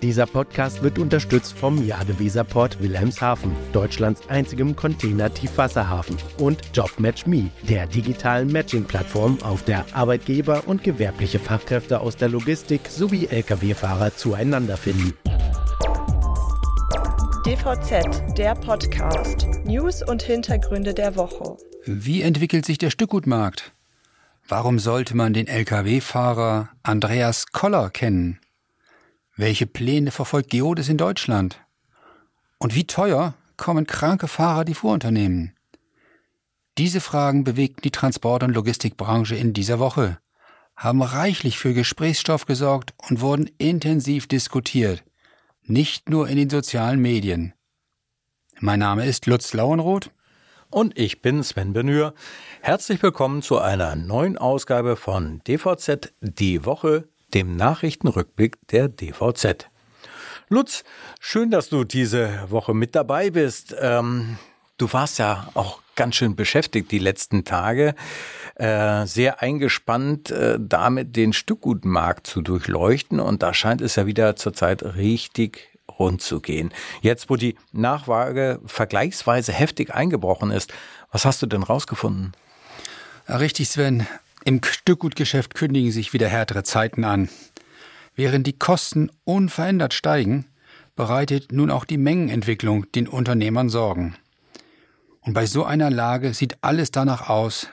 Dieser Podcast wird unterstützt vom Jadeweserport Wilhelmshaven, Deutschlands einzigem Container-Tiefwasserhafen und JobMatchMe, der digitalen Matching-Plattform, auf der Arbeitgeber und gewerbliche Fachkräfte aus der Logistik sowie Lkw-Fahrer zueinander finden. DVZ, der Podcast. News und Hintergründe der Woche. Wie entwickelt sich der Stückgutmarkt? Warum sollte man den Lkw-Fahrer Andreas Koller kennen? Welche Pläne verfolgt Geodes in Deutschland? Und wie teuer kommen kranke Fahrer die Fuhrunternehmen? Diese Fragen bewegten die Transport- und Logistikbranche in dieser Woche, haben reichlich für Gesprächsstoff gesorgt und wurden intensiv diskutiert nicht nur in den sozialen Medien. Mein Name ist Lutz Lauenroth. Und ich bin Sven Benür. Herzlich willkommen zu einer neuen Ausgabe von DVZ Die Woche, dem Nachrichtenrückblick der DVZ. Lutz, schön, dass du diese Woche mit dabei bist. Ähm, du warst ja auch ganz schön beschäftigt die letzten Tage, äh, sehr eingespannt, äh, damit den Stückgutmarkt zu durchleuchten. Und da scheint es ja wieder zurzeit richtig rund zu gehen. Jetzt, wo die Nachfrage vergleichsweise heftig eingebrochen ist, was hast du denn rausgefunden? Ja, richtig, Sven. Im Stückgutgeschäft kündigen sich wieder härtere Zeiten an. Während die Kosten unverändert steigen, bereitet nun auch die Mengenentwicklung den Unternehmern Sorgen. Und bei so einer Lage sieht alles danach aus,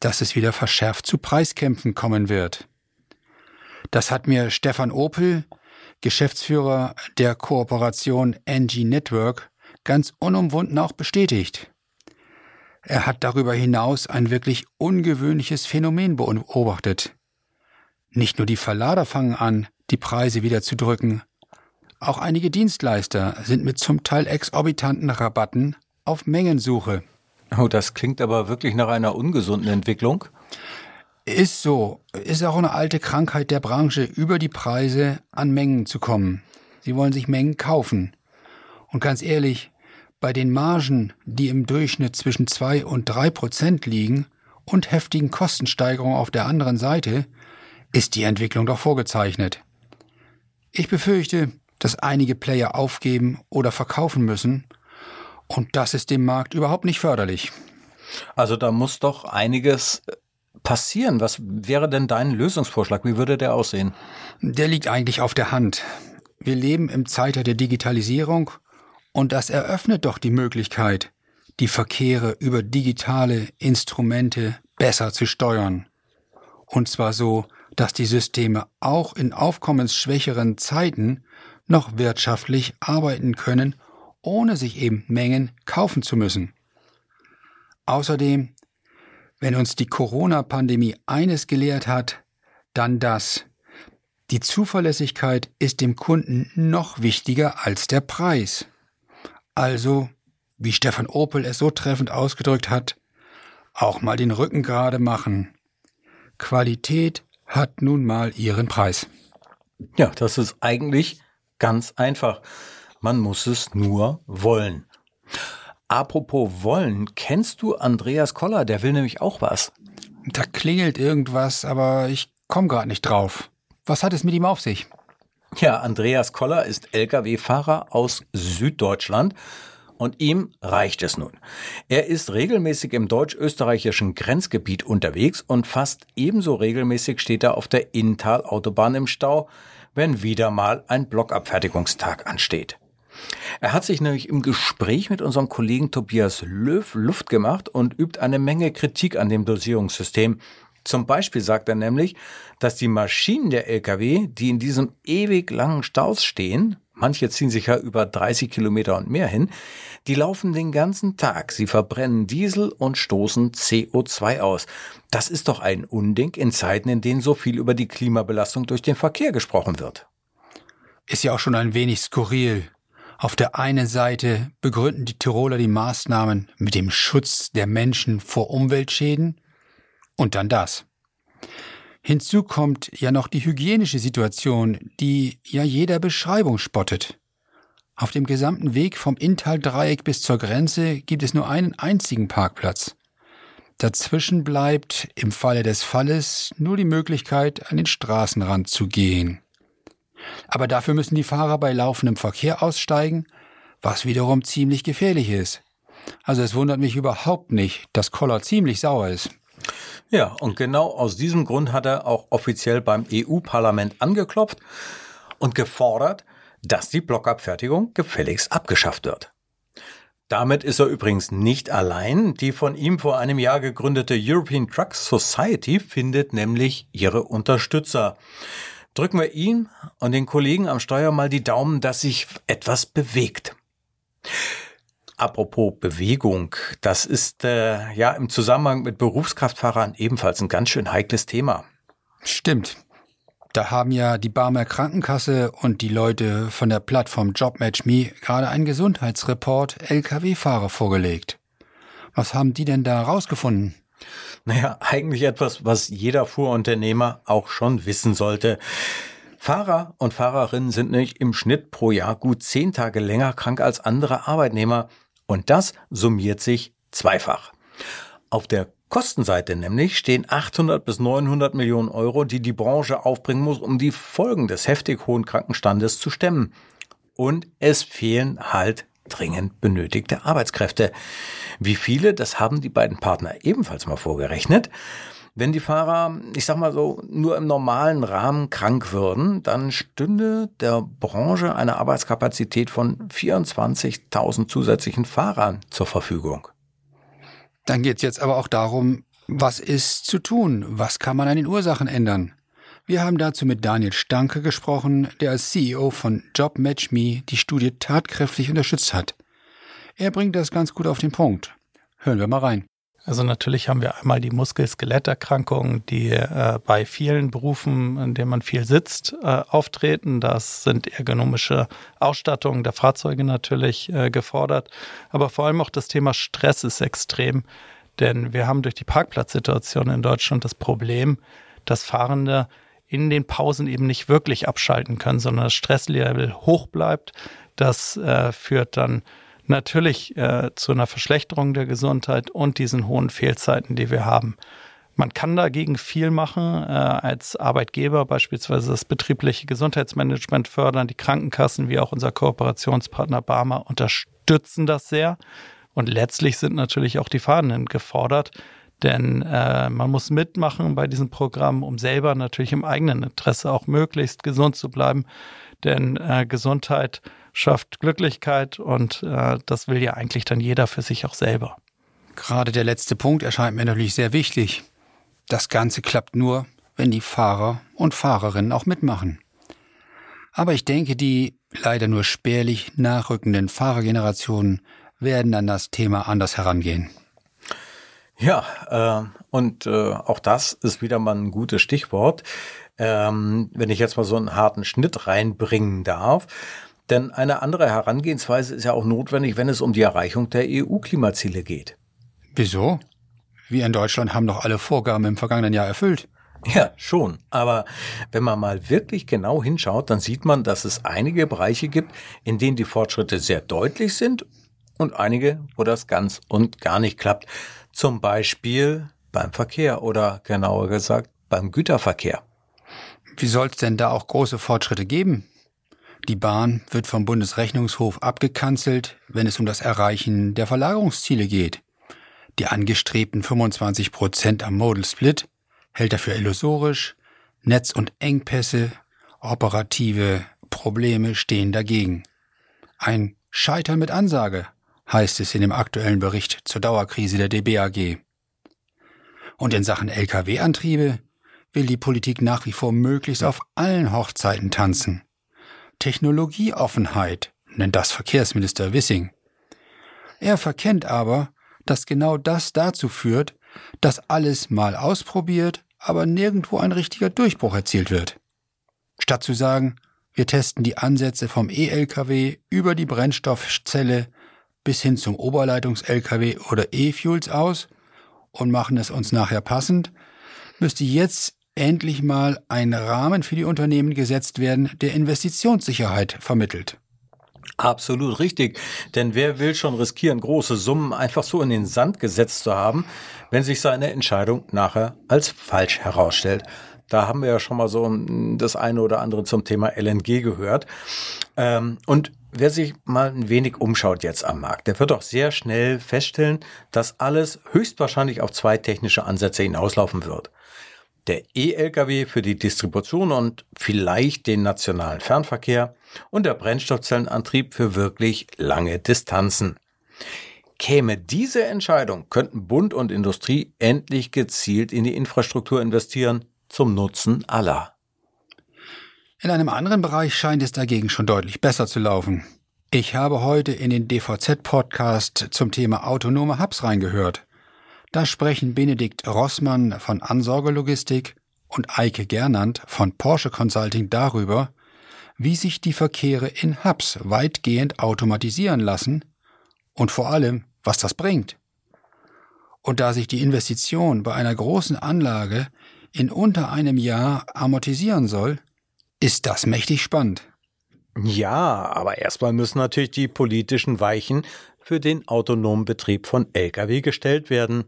dass es wieder verschärft zu Preiskämpfen kommen wird. Das hat mir Stefan Opel, Geschäftsführer der Kooperation NG Network, ganz unumwunden auch bestätigt. Er hat darüber hinaus ein wirklich ungewöhnliches Phänomen beobachtet. Nicht nur die Verlader fangen an, die Preise wieder zu drücken, auch einige Dienstleister sind mit zum Teil exorbitanten Rabatten auf Mengensuche. Oh, das klingt aber wirklich nach einer ungesunden Entwicklung. Ist so. Ist auch eine alte Krankheit der Branche, über die Preise an Mengen zu kommen. Sie wollen sich Mengen kaufen. Und ganz ehrlich, bei den Margen, die im Durchschnitt zwischen zwei und drei Prozent liegen und heftigen Kostensteigerungen auf der anderen Seite, ist die Entwicklung doch vorgezeichnet. Ich befürchte, dass einige Player aufgeben oder verkaufen müssen, und das ist dem Markt überhaupt nicht förderlich. Also da muss doch einiges äh, passieren. Was wäre denn dein Lösungsvorschlag? Wie würde der aussehen? Der liegt eigentlich auf der Hand. Wir leben im Zeitalter der Digitalisierung und das eröffnet doch die Möglichkeit, die Verkehre über digitale Instrumente besser zu steuern. Und zwar so, dass die Systeme auch in aufkommensschwächeren Zeiten noch wirtschaftlich arbeiten können ohne sich eben Mengen kaufen zu müssen. Außerdem, wenn uns die Corona-Pandemie eines gelehrt hat, dann das. Die Zuverlässigkeit ist dem Kunden noch wichtiger als der Preis. Also, wie Stefan Opel es so treffend ausgedrückt hat, auch mal den Rücken gerade machen. Qualität hat nun mal ihren Preis. Ja, das ist eigentlich ganz einfach. Man muss es nur wollen. Apropos wollen, kennst du Andreas Koller? Der will nämlich auch was. Da klingelt irgendwas, aber ich komme gerade nicht drauf. Was hat es mit ihm auf sich? Ja, Andreas Koller ist Lkw-Fahrer aus Süddeutschland und ihm reicht es nun. Er ist regelmäßig im deutsch-österreichischen Grenzgebiet unterwegs und fast ebenso regelmäßig steht er auf der Inntal-Autobahn im Stau, wenn wieder mal ein Blockabfertigungstag ansteht. Er hat sich nämlich im Gespräch mit unserem Kollegen Tobias Löw Luft gemacht und übt eine Menge Kritik an dem Dosierungssystem. Zum Beispiel sagt er nämlich, dass die Maschinen der Lkw, die in diesem ewig langen Staus stehen, manche ziehen sich ja über 30 Kilometer und mehr hin, die laufen den ganzen Tag. Sie verbrennen Diesel und stoßen CO2 aus. Das ist doch ein Unding in Zeiten, in denen so viel über die Klimabelastung durch den Verkehr gesprochen wird. Ist ja auch schon ein wenig skurril, auf der einen Seite begründen die Tiroler die Maßnahmen mit dem Schutz der Menschen vor Umweltschäden und dann das. Hinzu kommt ja noch die hygienische Situation, die ja jeder Beschreibung spottet. Auf dem gesamten Weg vom Inntal-Dreieck bis zur Grenze gibt es nur einen einzigen Parkplatz. Dazwischen bleibt im Falle des Falles nur die Möglichkeit, an den Straßenrand zu gehen. Aber dafür müssen die Fahrer bei laufendem Verkehr aussteigen, was wiederum ziemlich gefährlich ist. Also es wundert mich überhaupt nicht, dass Koller ziemlich sauer ist. Ja, und genau aus diesem Grund hat er auch offiziell beim EU-Parlament angeklopft und gefordert, dass die Blockabfertigung gefälligst abgeschafft wird. Damit ist er übrigens nicht allein. Die von ihm vor einem Jahr gegründete European Truck Society findet nämlich ihre Unterstützer. Drücken wir ihm und den Kollegen am Steuer mal die Daumen, dass sich etwas bewegt. Apropos Bewegung, das ist äh, ja im Zusammenhang mit Berufskraftfahrern ebenfalls ein ganz schön heikles Thema. Stimmt. Da haben ja die Barmer Krankenkasse und die Leute von der Plattform JobMatchMe gerade einen Gesundheitsreport Lkw-Fahrer vorgelegt. Was haben die denn da rausgefunden? Naja, eigentlich etwas, was jeder Fuhrunternehmer auch schon wissen sollte. Fahrer und Fahrerinnen sind nicht im Schnitt pro Jahr gut zehn Tage länger krank als andere Arbeitnehmer. Und das summiert sich zweifach. Auf der Kostenseite nämlich stehen 800 bis 900 Millionen Euro, die die Branche aufbringen muss, um die Folgen des heftig hohen Krankenstandes zu stemmen. Und es fehlen halt dringend benötigte Arbeitskräfte. Wie viele, das haben die beiden Partner ebenfalls mal vorgerechnet. Wenn die Fahrer, ich sag mal so, nur im normalen Rahmen krank würden, dann stünde der Branche eine Arbeitskapazität von 24.000 zusätzlichen Fahrern zur Verfügung. Dann geht es jetzt aber auch darum, was ist zu tun? Was kann man an den Ursachen ändern? Wir haben dazu mit Daniel Stanke gesprochen, der als CEO von JobMatchMe die Studie tatkräftig unterstützt hat. Er bringt das ganz gut auf den Punkt. Hören wir mal rein. Also natürlich haben wir einmal die Muskel-Skeletterkrankungen, die äh, bei vielen Berufen, in denen man viel sitzt, äh, auftreten. Das sind ergonomische Ausstattungen der Fahrzeuge natürlich äh, gefordert. Aber vor allem auch das Thema Stress ist extrem. Denn wir haben durch die Parkplatzsituation in Deutschland das Problem, dass Fahrende in den Pausen eben nicht wirklich abschalten können, sondern das Stresslevel hoch bleibt. Das äh, führt dann natürlich äh, zu einer Verschlechterung der Gesundheit und diesen hohen Fehlzeiten, die wir haben. Man kann dagegen viel machen, äh, als Arbeitgeber beispielsweise das betriebliche Gesundheitsmanagement fördern. Die Krankenkassen wie auch unser Kooperationspartner Barmer unterstützen das sehr. Und letztlich sind natürlich auch die Fahrenden gefordert, denn äh, man muss mitmachen bei diesem Programm, um selber natürlich im eigenen Interesse auch möglichst gesund zu bleiben. Denn äh, Gesundheit schafft Glücklichkeit und äh, das will ja eigentlich dann jeder für sich auch selber. Gerade der letzte Punkt erscheint mir natürlich sehr wichtig. Das Ganze klappt nur, wenn die Fahrer und Fahrerinnen auch mitmachen. Aber ich denke, die leider nur spärlich nachrückenden Fahrergenerationen werden an das Thema anders herangehen. Ja, äh, und äh, auch das ist wieder mal ein gutes Stichwort. Ähm, wenn ich jetzt mal so einen harten Schnitt reinbringen darf, denn eine andere Herangehensweise ist ja auch notwendig, wenn es um die Erreichung der EU-Klimaziele geht. Wieso? Wir in Deutschland haben doch alle Vorgaben im vergangenen Jahr erfüllt. Ja, schon. Aber wenn man mal wirklich genau hinschaut, dann sieht man, dass es einige Bereiche gibt, in denen die Fortschritte sehr deutlich sind und einige, wo das ganz und gar nicht klappt. Zum Beispiel beim Verkehr oder genauer gesagt beim Güterverkehr. Wie soll es denn da auch große Fortschritte geben? Die Bahn wird vom Bundesrechnungshof abgekanzelt, wenn es um das Erreichen der Verlagerungsziele geht. Die angestrebten 25 Prozent am Modal Split hält er für illusorisch. Netz- und Engpässe, operative Probleme stehen dagegen. Ein Scheitern mit Ansage heißt es in dem aktuellen Bericht zur Dauerkrise der DBAG. Und in Sachen Lkw-Antriebe will die Politik nach wie vor möglichst auf allen Hochzeiten tanzen. Technologieoffenheit, nennt das Verkehrsminister Wissing. Er verkennt aber, dass genau das dazu führt, dass alles mal ausprobiert, aber nirgendwo ein richtiger Durchbruch erzielt wird. Statt zu sagen, wir testen die Ansätze vom E-Lkw über die Brennstoffzelle bis hin zum Oberleitungs-Lkw oder E-Fuels aus und machen es uns nachher passend, müsste jetzt endlich mal ein Rahmen für die Unternehmen gesetzt werden, der Investitionssicherheit vermittelt. Absolut richtig. Denn wer will schon riskieren, große Summen einfach so in den Sand gesetzt zu haben, wenn sich seine Entscheidung nachher als falsch herausstellt? Da haben wir ja schon mal so das eine oder andere zum Thema LNG gehört. Ähm, und wer sich mal ein wenig umschaut jetzt am Markt, der wird auch sehr schnell feststellen, dass alles höchstwahrscheinlich auf zwei technische Ansätze hinauslaufen wird. Der E-Lkw für die Distribution und vielleicht den nationalen Fernverkehr und der Brennstoffzellenantrieb für wirklich lange Distanzen. Käme diese Entscheidung, könnten Bund und Industrie endlich gezielt in die Infrastruktur investieren, zum Nutzen aller. In einem anderen Bereich scheint es dagegen schon deutlich besser zu laufen. Ich habe heute in den DVZ-Podcast zum Thema autonome Hubs reingehört. Da sprechen Benedikt Rossmann von Ansorgelogistik und Eike Gernand von Porsche Consulting darüber, wie sich die Verkehre in Hubs weitgehend automatisieren lassen und vor allem, was das bringt. Und da sich die Investition bei einer großen Anlage in unter einem Jahr amortisieren soll, ist das mächtig spannend. Ja, aber erstmal müssen natürlich die politischen Weichen für den autonomen Betrieb von Lkw gestellt werden.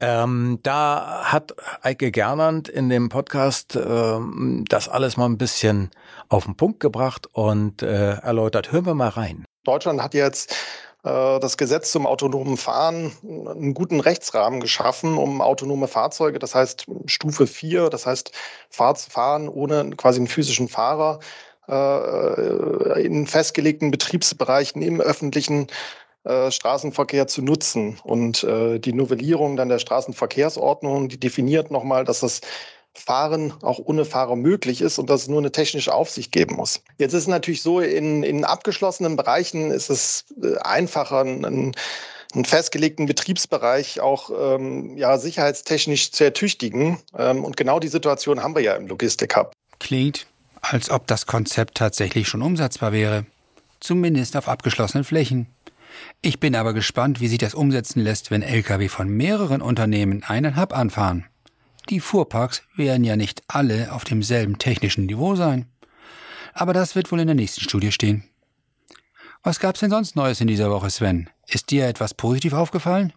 Ähm, da hat Eike Gernand in dem Podcast ähm, das alles mal ein bisschen auf den Punkt gebracht und äh, erläutert. Hören wir mal rein. Deutschland hat jetzt äh, das Gesetz zum autonomen Fahren einen guten Rechtsrahmen geschaffen, um autonome Fahrzeuge, das heißt Stufe 4, das heißt Fahren ohne quasi einen physischen Fahrer äh, in festgelegten Betriebsbereichen im öffentlichen äh, Straßenverkehr zu nutzen. Und die Novellierung dann der Straßenverkehrsordnung, die definiert nochmal, dass das Fahren auch ohne Fahrer möglich ist und dass es nur eine technische Aufsicht geben muss. Jetzt ist es natürlich so, in, in abgeschlossenen Bereichen ist es äh, einfacher, einen, einen festgelegten Betriebsbereich auch ähm, ja, sicherheitstechnisch zu ertüchtigen. Ähm, und genau die Situation haben wir ja im Logistik-Hub. Klingt, als ob das Konzept tatsächlich schon umsetzbar wäre. Zumindest auf abgeschlossenen Flächen. Ich bin aber gespannt, wie sich das umsetzen lässt, wenn Lkw von mehreren Unternehmen einen Hub anfahren. Die Fuhrparks werden ja nicht alle auf demselben technischen Niveau sein. Aber das wird wohl in der nächsten Studie stehen. Was gab's denn sonst Neues in dieser Woche, Sven? Ist dir etwas positiv aufgefallen?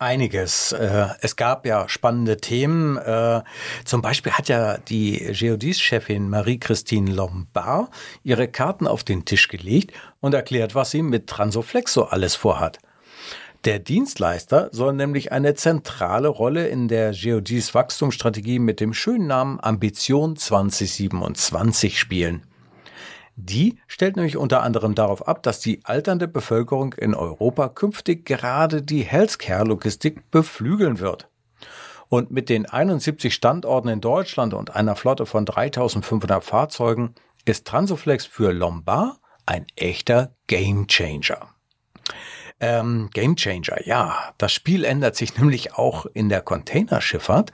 Einiges. Äh, es gab ja spannende Themen. Äh, zum Beispiel hat ja die Geodis-Chefin Marie-Christine Lombard ihre Karten auf den Tisch gelegt und erklärt, was sie mit Transoflex so alles vorhat. Der Dienstleister soll nämlich eine zentrale Rolle in der Geodis Wachstumsstrategie mit dem schönen Namen Ambition 2027 spielen. Die stellt nämlich unter anderem darauf ab, dass die alternde Bevölkerung in Europa künftig gerade die Healthcare-Logistik beflügeln wird. Und mit den 71 Standorten in Deutschland und einer Flotte von 3500 Fahrzeugen ist Transoflex für Lombard ein echter Gamechanger. Ähm, Game Changer, ja. Das Spiel ändert sich nämlich auch in der Containerschifffahrt.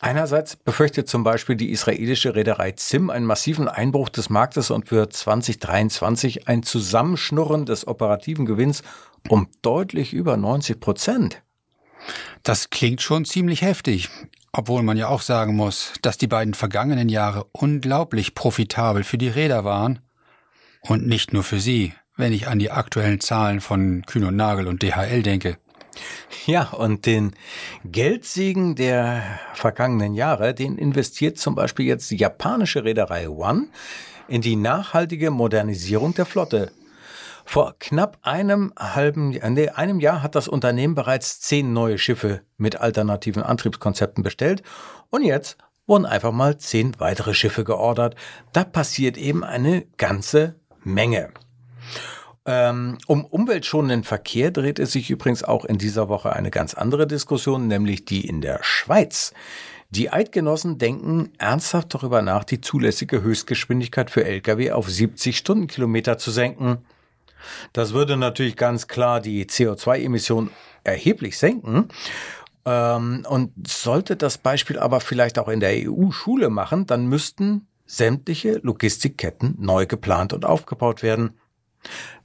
Einerseits befürchtet zum Beispiel die israelische Reederei ZIM einen massiven Einbruch des Marktes und für 2023 ein Zusammenschnurren des operativen Gewinns um deutlich über 90 Prozent. Das klingt schon ziemlich heftig, obwohl man ja auch sagen muss, dass die beiden vergangenen Jahre unglaublich profitabel für die Räder waren und nicht nur für sie wenn ich an die aktuellen Zahlen von Kühn und Nagel und DHL denke. Ja, und den Geldsegen der vergangenen Jahre, den investiert zum Beispiel jetzt die japanische Reederei One in die nachhaltige Modernisierung der Flotte. Vor knapp einem halben, nee, einem Jahr hat das Unternehmen bereits zehn neue Schiffe mit alternativen Antriebskonzepten bestellt und jetzt wurden einfach mal zehn weitere Schiffe geordert. Da passiert eben eine ganze Menge. Ähm, um umweltschonenden Verkehr dreht es sich übrigens auch in dieser Woche eine ganz andere Diskussion, nämlich die in der Schweiz. Die Eidgenossen denken ernsthaft darüber nach, die zulässige Höchstgeschwindigkeit für Lkw auf 70 Stundenkilometer zu senken. Das würde natürlich ganz klar die CO2-Emission erheblich senken. Ähm, und sollte das Beispiel aber vielleicht auch in der EU Schule machen, dann müssten sämtliche Logistikketten neu geplant und aufgebaut werden.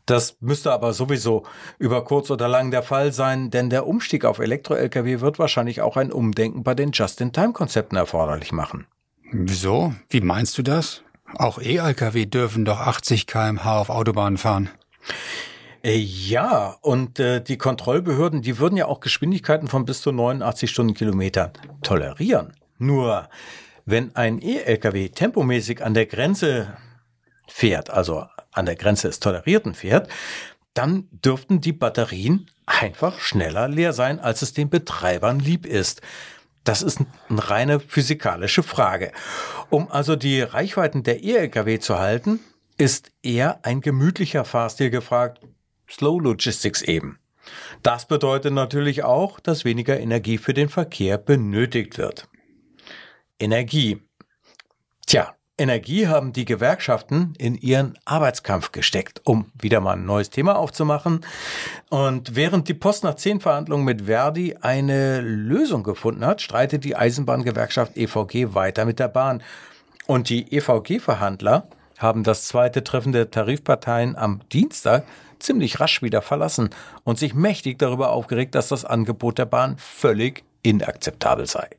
Das müsste aber sowieso über kurz oder lang der Fall sein, denn der Umstieg auf Elektro-Lkw wird wahrscheinlich auch ein Umdenken bei den Just-in-Time-Konzepten erforderlich machen. Wieso? Wie meinst du das? Auch E-Lkw dürfen doch 80 kmh auf Autobahnen fahren. Äh, ja, und äh, die Kontrollbehörden, die würden ja auch Geschwindigkeiten von bis zu 89 Stundenkilometern tolerieren. Nur, wenn ein E-Lkw tempomäßig an der Grenze fährt, also an der Grenze des Tolerierten fährt, dann dürften die Batterien einfach schneller leer sein, als es den Betreibern lieb ist. Das ist eine reine physikalische Frage. Um also die Reichweiten der E-Lkw zu halten, ist eher ein gemütlicher Fahrstil gefragt, Slow Logistics eben. Das bedeutet natürlich auch, dass weniger Energie für den Verkehr benötigt wird. Energie. Tja, Energie haben die Gewerkschaften in ihren Arbeitskampf gesteckt, um wieder mal ein neues Thema aufzumachen. Und während die Post nach zehn Verhandlungen mit Verdi eine Lösung gefunden hat, streitet die Eisenbahngewerkschaft EVG weiter mit der Bahn. Und die EVG-Verhandler haben das zweite Treffen der Tarifparteien am Dienstag ziemlich rasch wieder verlassen und sich mächtig darüber aufgeregt, dass das Angebot der Bahn völlig inakzeptabel sei.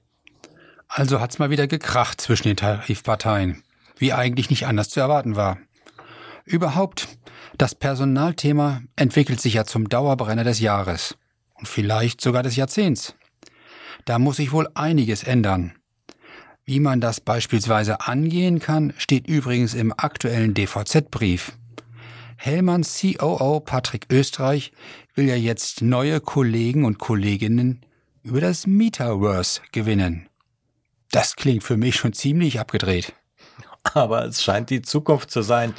Also hat's mal wieder gekracht zwischen den Tarifparteien wie eigentlich nicht anders zu erwarten war. Überhaupt, das Personalthema entwickelt sich ja zum Dauerbrenner des Jahres und vielleicht sogar des Jahrzehnts. Da muss sich wohl einiges ändern. Wie man das beispielsweise angehen kann, steht übrigens im aktuellen DVZ-Brief. Hellmanns COO Patrick Österreich will ja jetzt neue Kollegen und Kolleginnen über das Metaverse gewinnen. Das klingt für mich schon ziemlich abgedreht aber es scheint die Zukunft zu sein.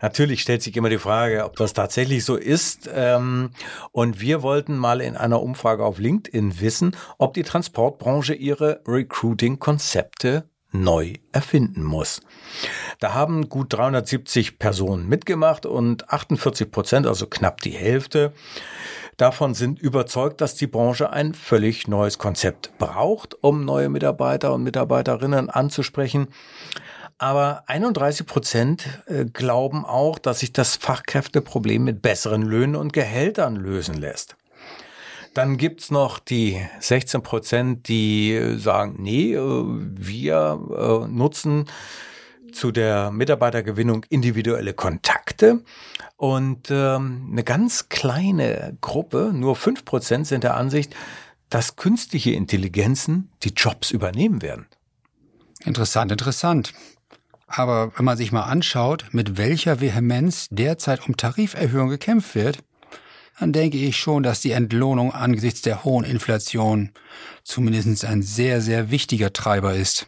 Natürlich stellt sich immer die Frage, ob das tatsächlich so ist. Ähm, und wir wollten mal in einer Umfrage auf LinkedIn wissen, ob die Transportbranche ihre Recruiting-Konzepte neu erfinden muss. Da haben gut 370 Personen mitgemacht und 48 Prozent, also knapp die Hälfte, davon sind überzeugt, dass die Branche ein völlig neues Konzept braucht, um neue Mitarbeiter und Mitarbeiterinnen anzusprechen. Aber 31 Prozent äh, glauben auch, dass sich das Fachkräfteproblem mit besseren Löhnen und Gehältern lösen lässt. Dann gibt's noch die 16 Prozent, die äh, sagen, nee, äh, wir nutzen zu der Mitarbeitergewinnung individuelle Kontakte. Und ähm, eine ganz kleine Gruppe, nur fünf Prozent, sind der Ansicht, dass künstliche Intelligenzen die Jobs übernehmen werden. Interessant, interessant. Aber wenn man sich mal anschaut, mit welcher Vehemenz derzeit um Tariferhöhung gekämpft wird, dann denke ich schon, dass die Entlohnung angesichts der hohen Inflation zumindest ein sehr, sehr wichtiger Treiber ist.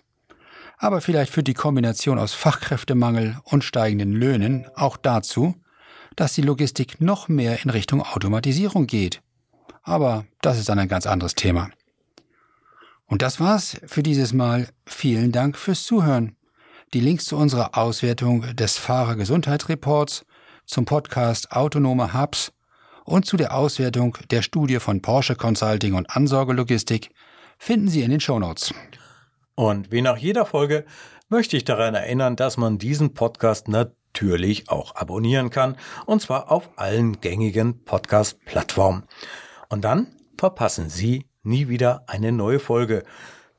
Aber vielleicht führt die Kombination aus Fachkräftemangel und steigenden Löhnen auch dazu, dass die Logistik noch mehr in Richtung Automatisierung geht. Aber das ist dann ein ganz anderes Thema. Und das war's für dieses Mal. Vielen Dank fürs Zuhören. Die Links zu unserer Auswertung des Fahrergesundheitsreports, zum Podcast Autonome Hubs und zu der Auswertung der Studie von Porsche Consulting und Ansorgelogistik finden Sie in den Shownotes. Und wie nach jeder Folge möchte ich daran erinnern, dass man diesen Podcast natürlich auch abonnieren kann, und zwar auf allen gängigen Podcast-Plattformen. Und dann verpassen Sie nie wieder eine neue Folge.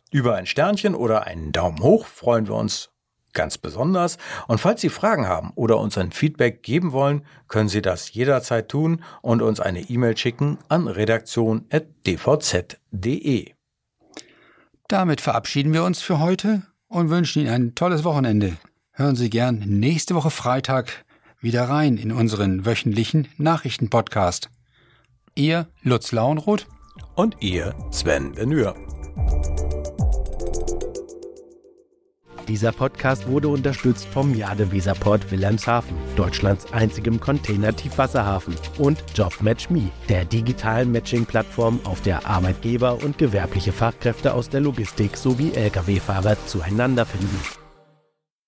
Über ein Sternchen oder einen Daumen hoch freuen wir uns ganz besonders. Und falls Sie Fragen haben oder uns ein Feedback geben wollen, können Sie das jederzeit tun und uns eine E-Mail schicken an redaktion.dvz.de. Damit verabschieden wir uns für heute und wünschen Ihnen ein tolles Wochenende. Hören Sie gern nächste Woche Freitag wieder rein in unseren wöchentlichen Nachrichtenpodcast. Ihr Lutz Launroth und Ihr Sven Benür. Dieser Podcast wurde unterstützt vom Jadeweserport Wilhelmshaven, Deutschlands einzigem Container-Tiefwasserhafen und JobMatchMe, der digitalen Matching-Plattform, auf der Arbeitgeber und gewerbliche Fachkräfte aus der Logistik sowie Lkw-Fahrer zueinander finden.